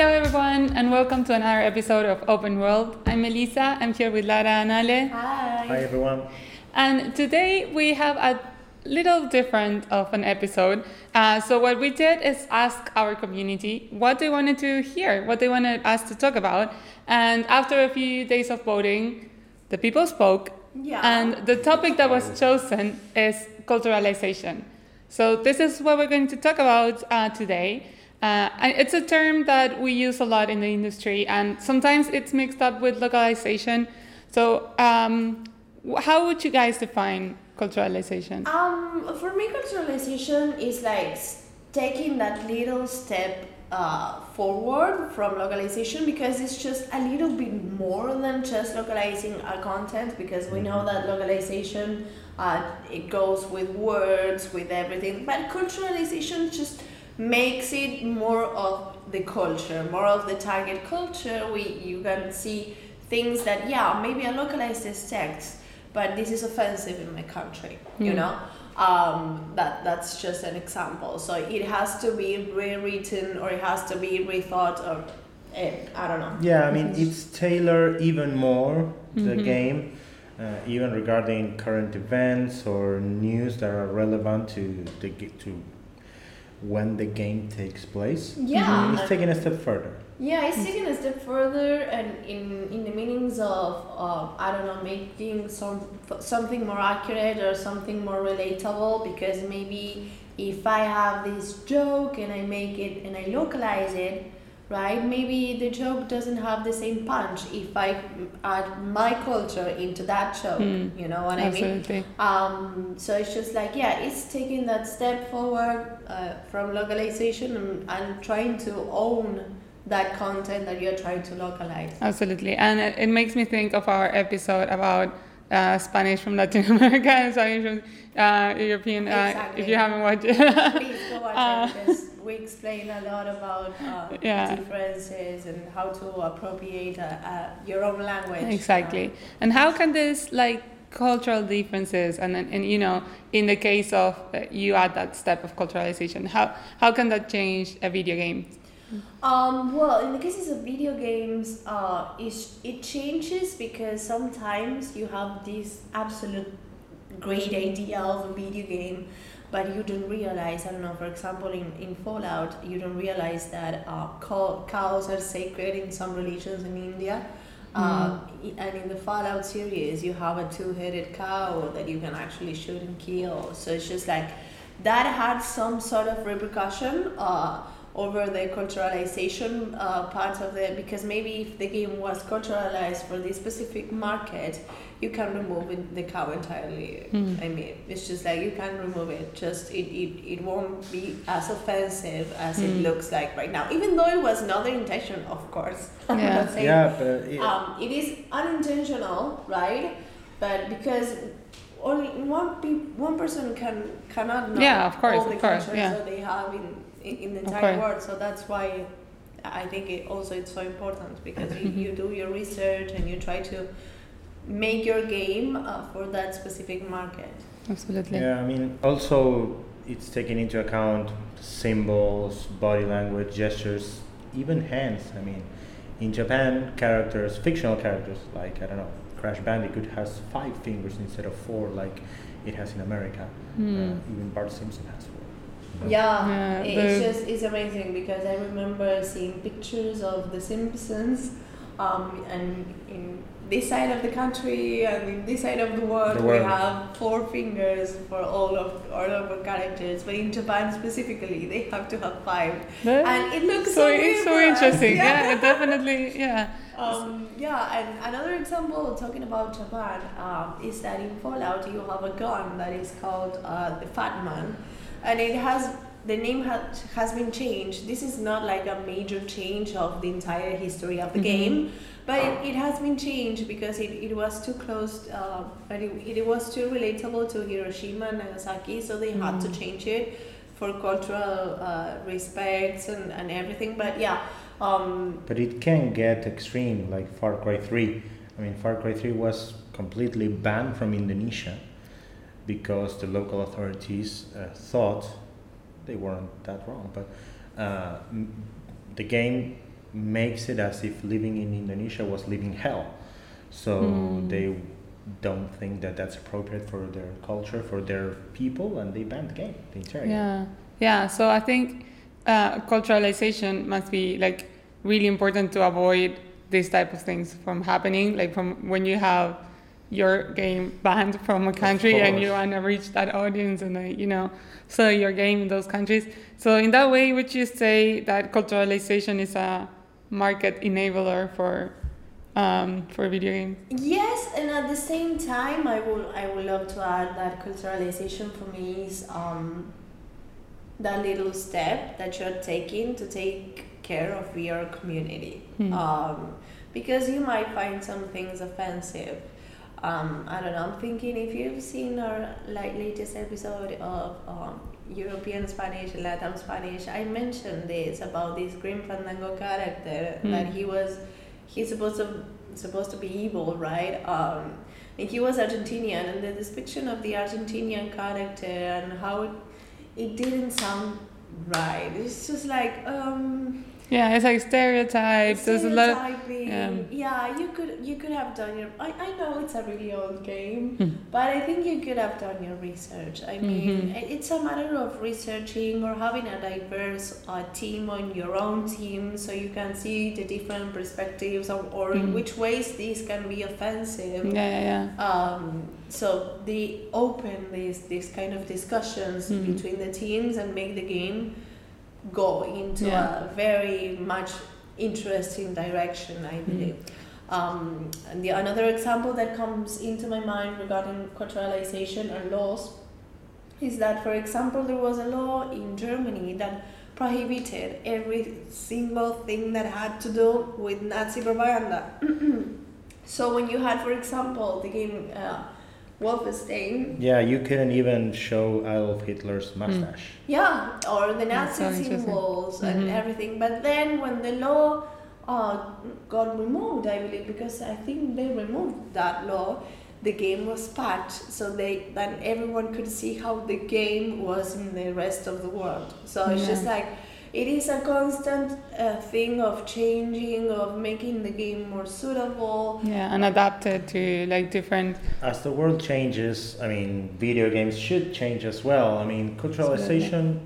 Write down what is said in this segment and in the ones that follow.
Hello, everyone, and welcome to another episode of Open World. I'm Melissa. I'm here with Lara and Ale. Hi. Hi everyone. And today we have a little different of an episode. Uh, so what we did is ask our community what they wanted to hear, what they wanted us to talk about. And after a few days of voting, the people spoke. Yeah. And the topic that was chosen is culturalization. So this is what we're going to talk about uh, today. Uh, it's a term that we use a lot in the industry, and sometimes it's mixed up with localization. So, um, how would you guys define culturalization? Um, for me, culturalization is like taking that little step uh, forward from localization because it's just a little bit more than just localizing our content because we know that localization uh, it goes with words with everything but culturalization just makes it more of the culture more of the target culture we you can see things that yeah maybe i localize this text but this is offensive in my country you Mm. know um, that that's just an example so it has to be rewritten or it has to be rethought or eh, i don't know Yeah, I mean it's tailored even more the Mhm. game, uh, even regarding current events or news that are relevant to the g- to when the game takes place. yeah It's taking a step further. Yeah, it's taking a step further, and in in the meanings of uh, I don't know, making some something more accurate or something more relatable. Because maybe if I have this joke and I make it and I localize it, right? Maybe the joke doesn't have the same punch if I add my culture into that joke. Mm. You know what I mean? Absolutely. Um, so it's just like yeah, it's taking that step forward uh, from localization and, and trying to own that content that you're trying to localize. Absolutely. And it, it makes me think of our episode about uh, Spanish from Latin America and Spanish from uh, European. Uh, Exactly. If you haven't watched it. Please go watch Uh, it because we explain a lot about uh, Yeah. differences and how to appropriate uh, uh, your own language. Exactly. And how can this like cultural differences and and, and you know in the case of uh, you add that step of culturalization how how can that change a video game? Um, well, in the cases of video games, uh, it's, it changes because sometimes you have this absolute great idea of a video game, but you don't realize, I don't know, for example, in, in Fallout, you don't realize that uh, cow, cows are sacred in some religions in India. Uh, i- and in the Fallout series, you have a two headed cow that you can actually shoot and kill. So it's just like that had some sort of repercussion. Uh, over the culturalization uh, part of it because maybe if the game was culturalized for this specific market you can remove it, the cow entirely Mm. i mean it's just like you can remove it just it, it, it won't be as offensive as it Mm. looks like right now even though it was not the intention of course Yeah. saying Yeah, but it, um, it is unintentional, right? But because only one pe- one person can cannot know Yeah, of course, all the of course, cultures yeah. that they have in, in, in the entire course. world. So that's why I think it also it's so important because you, you do your research and you try to make your game uh, for that specific market. Absolutely. yeah, I mean also it's taking into account symbols, body language, gestures, even hands. I mean, in Japan, characters, fictional characters like I don't know, Crash Bandicoot has five fingers instead of four, like it has in America. Hmm. Uh, even Bart Simpson has four. Yeah, Yeah, it's just it's amazing because I remember seeing pictures of The Simpsons, um, and in this side of the country and in this side of the world, The we have four fingers for all of all of our characters, but in Japan specifically, they have to have five, But- and it looks so so, it's so interesting. Yeah, it definitely. Yeah. Um, yeah, and another example talking about Japan um, is that in Fallout you have a gun that is called uh, the Fat Man, and it has the name has has been changed. This is not like a major change of the entire history of the Mhm. game, but it, it has been changed because it, it was too close, uh, but it, it was too relatable to Hiroshima and Nagasaki, so they had to Mm. change it for cultural uh, respects and, and everything. But yeah. Um, But it can get extreme, like Far Cry 3. I mean, Far Cry 3 was completely banned from Indonesia because the local authorities uh, thought they weren't that wrong, but uh, m- the game makes it as if living in Indonesia was living hell. So Mm. they don't think that that's appropriate for their culture, for their people, and they ban the game, the entire game. Yeah, yeah. So I think uh, culturalization must be like really important to avoid these type of things from happening. Like from when you have your game banned from a country and you want to reach that audience and uh, you know sell your game in those countries. So in that way, would you say that culturalization is a market enabler for um, for video games? Yes, and at the same time, I will I would love to add that culturalization for me is um, that little step that you're taking to take care of your community. Hmm. Um, because you might find some things offensive. Um, I don't know. I'm thinking if you've seen our like latest episode of um, European Spanish, Latin Spanish, I mentioned this about this Grim Fandango character Hmm. that he was he's supposed to supposed to be evil, right? Um, and he was Argentinian, and the description of the Argentinian character and how it, it didn't sound right. It's just like um, Yeah, it's like stereotypes. There's a lot of stereotyping. yeah. you could you could have done your. I, I know it's a really old game, Hmm. but I think you could have done your research. I mean, Mhm. it's a matter of researching or having a diverse uh, team on your own team so you can see the different perspectives or, or in Mhm. which ways these can be offensive. yeah, yeah, yeah. Um, so they open these these kind of discussions Mhm. between the teams and make the game go into Yeah. a very much interesting direction. I believe. Um, and the another example that comes into my mind regarding culturalization and laws is that, for example, there was a law in Germany that prohibited every single thing that had to do with Nazi propaganda. so when you had, for example, the game uh, Wolfenstein, Yeah, you couldn't even show Adolf Hitler's mustache. yeah, or the That's Nazi so interesting. symbols and Mhm. everything. But then when the law uh, got removed, I believe, because I think they removed that law, the game was patched so they then everyone could see how the game was in the rest of the world. So it's just like it is a constant uh, thing of changing, of making the game more suitable. Yeah, and adapted to like different. As the world changes, I mean, video games should change as well. I mean, culturalization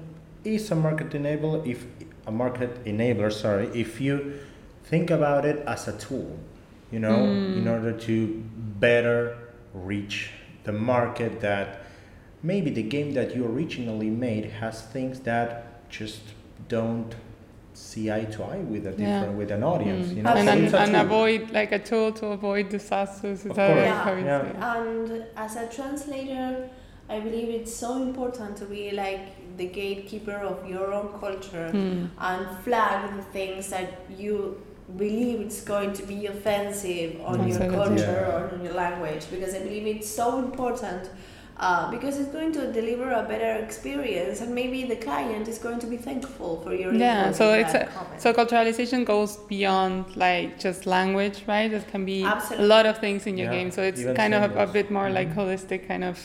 is a market enabler. If a market enabler, sorry, if you think about it as a tool, you know, in Mm. order to better reach the market that maybe the game that you originally made has things that just don't see eye to eye with a Yeah. different with an audience. Mm. You know, and, So and, and avoid like a tool to avoid disasters. Of course, like how yeah. And as a translator, I believe it's so important to be like the gatekeeper of your own culture Hmm. and flag the things that you believe it's going to be offensive on your Absolutely. culture Yeah. or on your language because I believe it's so important uh, because it's going to deliver a better experience and maybe the client is going to be thankful for your Yeah, so it's a- So culturalization goes beyond like just language, right? It can be Absolutely. a lot of things in your Yeah, game. So it's even kind of a, a bit more like Mhm. holistic kind of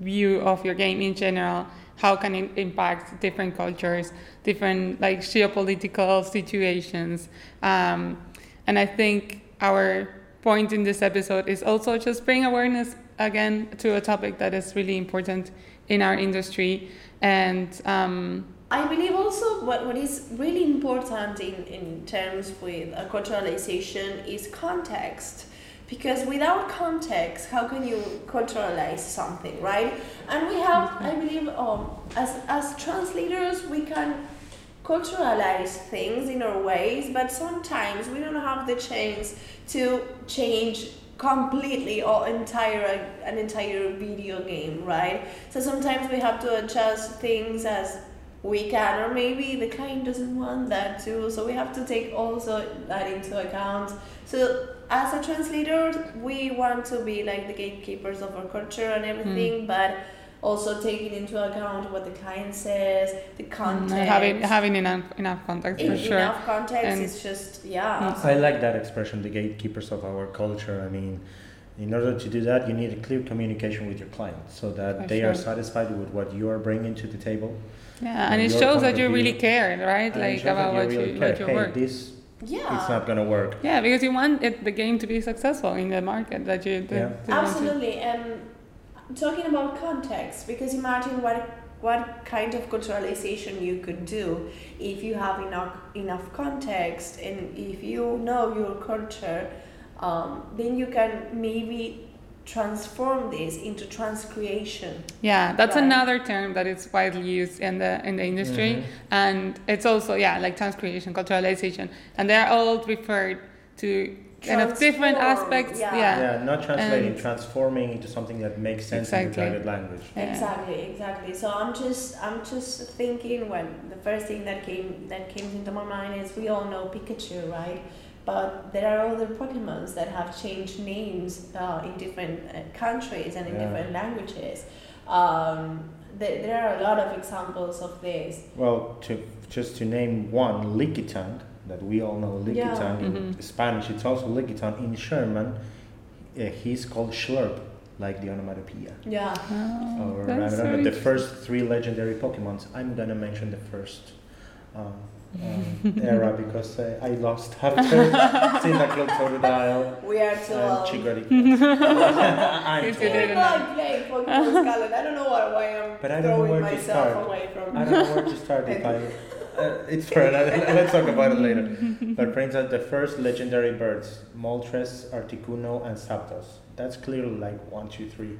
view of your game in general. How can it impact different cultures, different like geopolitical situations? Um, and I think our point in this episode is also just bring awareness again to a topic that is really important in our industry and um, I believe also what, what is really important in, in terms with a culturalization is context. Because without context, how can you culturalize something, right? And we have, I believe, um, as, as translators, we can culturalize things in our ways, but sometimes we don't have the chance to change completely or entire an entire video game, right? So sometimes we have to adjust things as we can, or maybe the client doesn't want that too. So we have to take also that into account. So as a translator, we want to be like the gatekeepers of our culture and everything, hmm. but also taking into account what the client says, the mm, context. having having enough enough context in for sure. enough context And- is just yeah. I like that expression, the gatekeepers of our culture. I mean, in order to do that, you need a clear communication with your client so that For they are satisfied with what you are bringing to the table. Yeah, and From it shows that you really care, right? and Like about you what really you care. what your hey, work. this Yeah. it's not gonna work. Yeah, because you want it, the game to be successful in the market that you. that Yeah. you want to- Absolutely, and talking about context, because imagine what what kind of culturalization you could do if you have enough enough context and if you know your culture, um, then you can maybe transform this into transcreation. Yeah, that's Right. another term that is widely used in the in the industry, Mhm. and it's also yeah like transcreation, culturalization, and they're all referred to kind of different aspects. yeah. Yeah, Yeah, not translating, And- transforming into something that makes sense in the Exactly. target language. Yeah. Exactly, exactly. So I'm just I'm just thinking when the first thing that came that came into my mind is we all know Pikachu, right? But there are other Pokemons that have changed names uh, in different uh, countries and in Yeah. different languages. Um, there, there are a lot of examples of this. Well, to just to name one, Lickitung, that we all know Lickitung in Mhm. Spanish, it's also Lickitung. In German, uh, he's called Schlurp, like the onomatopoeia. Yeah. Oh, or I that's don't know, the first three legendary Pokemons. I'm gonna mention the first um, um, era because uh, I lost after Cyndaquil, Totodile, We are too and old. Chikorita. I'm Yes, too you old. did. Even though I Pokemon Scarlet, I don't know why, why I'm But I don't know throwing where to myself start. away from. I don't know where to start if I. Uh, it's for another. Let's talk about it later. But for instance, the first legendary birds, Moltres, Articuno, and Zapdos. That's clearly like one, two, three,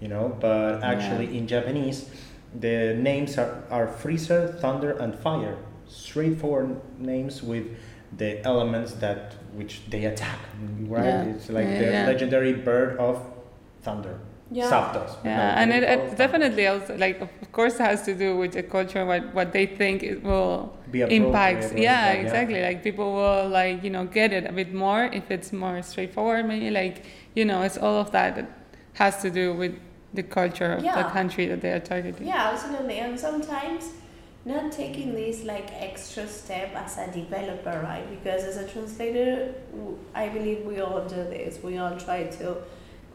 you know. But actually, in Japanese, the names are, are Freezer, Thunder, and Fire. Straightforward names with the elements that which they attack. Right? Yeah. It's like Yeah, the yeah. legendary bird of thunder. Yeah. Zapdos. Yeah, No, and it, it definitely also like of course it has to do with the culture what what they think it will Be appropriate impact. or Yeah, impact, exactly. Like people will like you know get it a bit more if it's more straightforward. Maybe like you know it's all of that that has to do with the culture of the country that they are targeting. Yeah, absolutely. And sometimes not taking this like extra step as a developer, right? Because as a translator, I believe we all do this. We all try to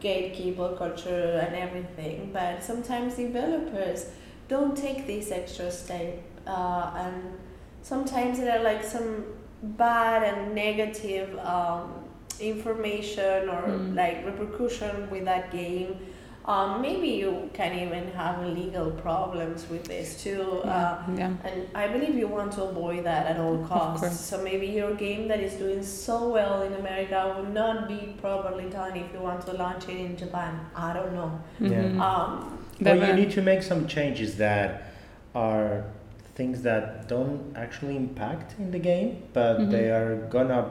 gatekeep our culture and everything, but sometimes developers don't take this extra step, uh, and sometimes there are like some bad and negative um, information or Mm. like repercussion with that game um, maybe you can even have legal problems with this too. Uh, Yeah. yeah. and I believe you want to avoid that at all costs. So maybe your game that is doing so well in America will not be properly done if you want to launch it in Japan. I don't know. Yeah. Mhm. Um, Well, you need to make some changes that are things that don't actually impact in the game, but Mhm. they are gonna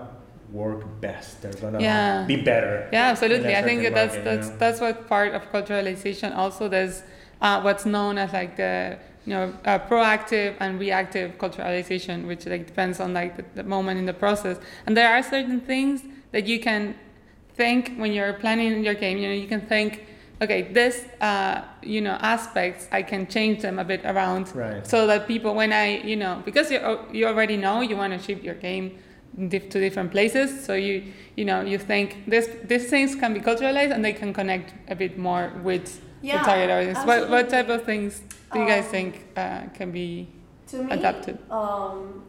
work best. They're gonna Yeah. be better. Yeah, absolutely. i think certain that's that's you know? that's what part of culturalization. Also, there's uh, what's known as like the you know uh, proactive and reactive culturalization, which like depends on like the, the moment in the process. And there are certain things that you can think when you're planning your game. You know, you can think, okay, this uh, you know aspects I can change them a bit around Right. so that people when i you know because you, you already know you want to ship your game dif- to different places so you you know you think this these things can be culturalized and they can connect a bit more with yeah, the target audience what, what type of things do you guys Um, think uh, can be to me, adapted Um,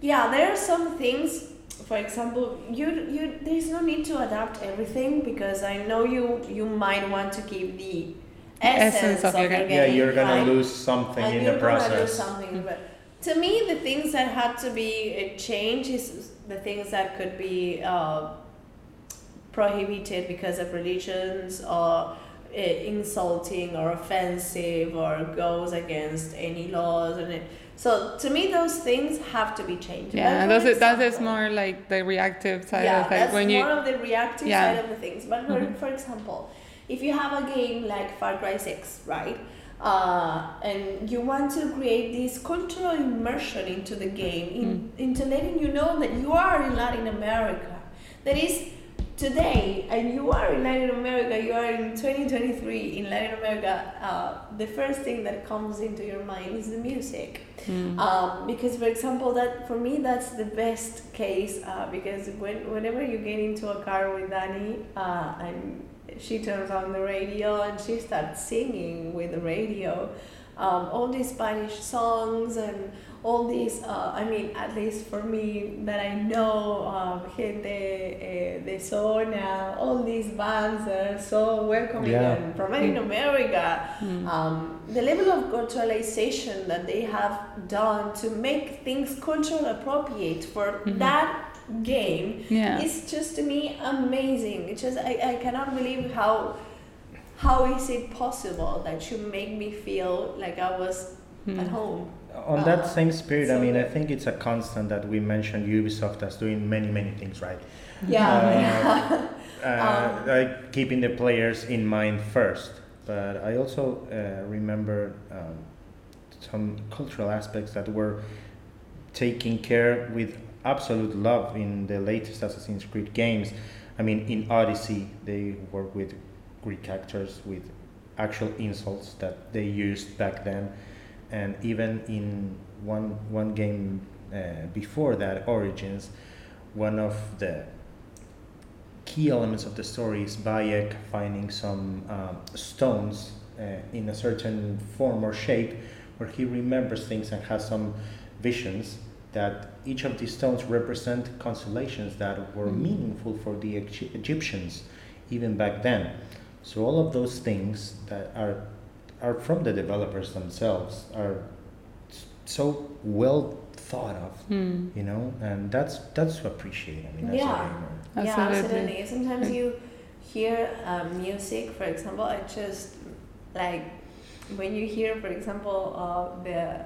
yeah, there are some things. For example, you you there is no need to adapt everything because I know you you might want to keep the essence, Essence of of, your your game. game. Yeah, you're gonna right? lose something and in you're the gonna do process. something. But to me, the things that had to be uh, changed is the things that could be uh, prohibited because of religions or uh, insulting or offensive or goes against any laws and it. So to me, those things have to be changed. yeah for is, that is more like the reactive side yeah, of like that's when you more of the reactive Yeah. side of the things. But for, Mhm. for example, if you have a game like Far Cry Six, right, uh, and you want to create this cultural immersion into the game, in, Mm. into letting you know that you are in Latin America, that is today, and you are in Latin America, you are in 2023 in Latin America. Uh, the first thing that comes into your mind is the music. Mm. Um, because, for example, that for me that's the best case uh, because when whenever you get into a car with Dani uh, and she turns on the radio and she starts singing with the radio, um, all these Spanish songs and all these, uh, I mean, at least for me that I know, um, Gente eh, de Zona, all these bands are so welcoming Yeah. and from Latin America. Mm. Um, the level of culturalization that they have done to make things cultural appropriate for Mhm. that game Yeah. it's just to me amazing. It's just I, I cannot believe how how is it possible that you make me feel like I was Mm. at home. On Uh, that same spirit, I mean, I think it's a constant that we mentioned Ubisoft as doing many, many things right. Yeah. Uh, Um, like keeping the players in mind first. But I also uh, remember um, some cultural aspects that were taking care with absolute love in the latest Assassin's Creed games. I mean, in Odyssey, they work with Greek actors with actual insults that they used back then, and even in one one game uh, before that, Origins, one of the key elements of the story is Bayek finding some um, stones uh, in a certain form or shape where he remembers things and has some visions that each of these stones represent constellations that were Mm. meaningful for the Egyptians even back then. So all of those things that are are from the developers themselves are so well thought of, Mm. you know, and that's that's to appreciate. I mean, as Yeah. a gamer. Yeah, Absolutely. absolutely. Sometimes you hear um, music, for example, I just like when you hear, for example, uh, the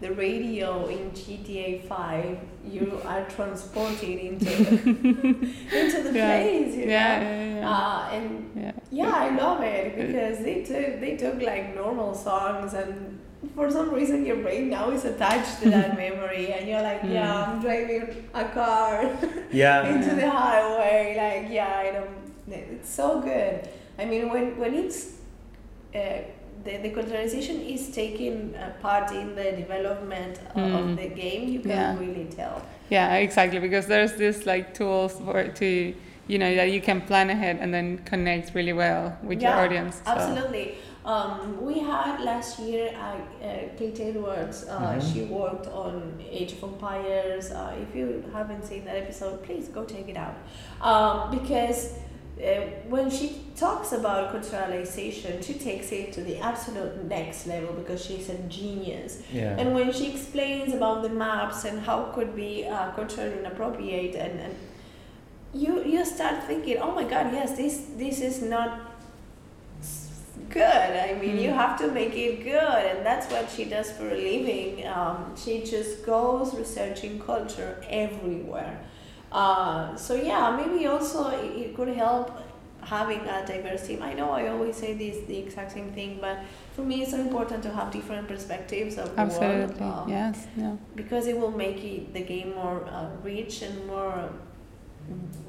the radio in GTA Five, you are transported into into the Yeah. place. You Yeah, know? yeah, yeah. Uh, and yeah. yeah, I love it because they took they took like normal songs and for some reason your brain now is attached to that memory and you're like, yeah, Mm. I'm driving a car Yeah. into Yeah. the highway, like yeah, I don't. It's so good. I mean, when when it's uh, the the culturalization is taking a part in the development of, Mm. of the game, you can Yeah. really tell. Yeah, exactly. Because there's this like tools for to you know that you can plan ahead and then connect really well with your audience. so- Absolutely. Um, we had last year uh, uh, Kate Edwards. Uh, Mhm. She worked on Age of Empires. Uh, if you haven't seen that episode, please go check it out. Um, because uh, when she talks about culturalization, she takes it to the absolute next level because she's a genius. Yeah. And when she explains about the maps and how could be uh, culturally inappropriate, and, and you you start thinking, oh my God, yes, this this is not good. I mean, you Mm. have to make it good, and that's what she does for a living. Um, she just goes researching culture everywhere. Uh, so yeah, maybe also it, it could help having a diverse team. I know I always say this the exact same thing, but for me it's so important to have different perspectives of the Absolutely. world. um, yes. Yeah. because it will make it, the game more uh, rich and more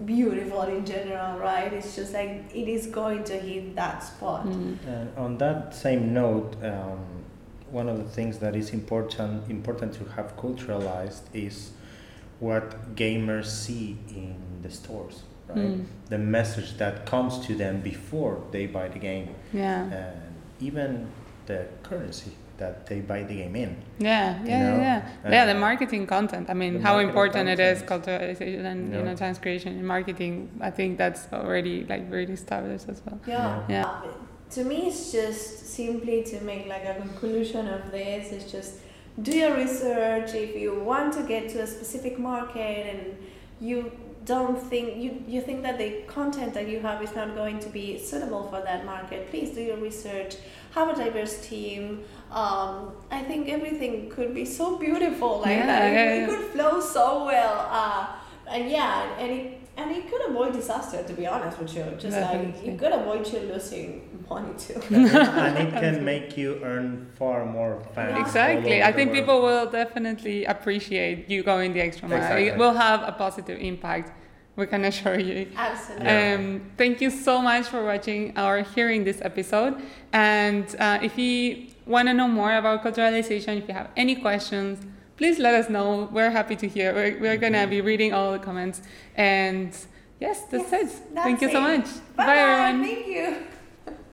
beautiful in general, right? It's just like it is going to hit that spot. Mm. And on that same note, um, one of the things that is important important to have culturalized is what gamers see in the stores, right? Mm. The message that comes to them before they buy the game, Yeah. and even the currency that they buy the game in. Yeah, yeah, you yeah, know, yeah. Yeah, the marketing content. I mean, how marketing important it is content. culturalization and you know trans creation in marketing. I think that's already like really established as well. Yeah. Yeah. Uh, to me, it's just simply to make like a conclusion of this. It's just do your research. If you want to get to a specific market and you don't think you, you think that the content that you have is not going to be suitable for that market, please do your research. Have a diverse team. Um, I think everything could be so beautiful like Yeah, that. It- yeah, it, could flow so well. Uh, and yeah, and it and it could avoid disaster. To be honest with you, just like Definitely. it could avoid you losing money too. and it can make you earn far more fans. all Exactly. I think world. people will definitely appreciate you going the extra mile. Exactly. It will have a positive impact. We can assure you. Absolutely. Yeah. Um, thank you so much for watching or hearing this episode. And uh, if you want to know more about culturalization, if you have any questions, please let us know. We're happy to hear. We're, we're going to be reading all the comments. And yes, that's Yes, it. that's thank you so much. Bye, Bye everyone. Thank you.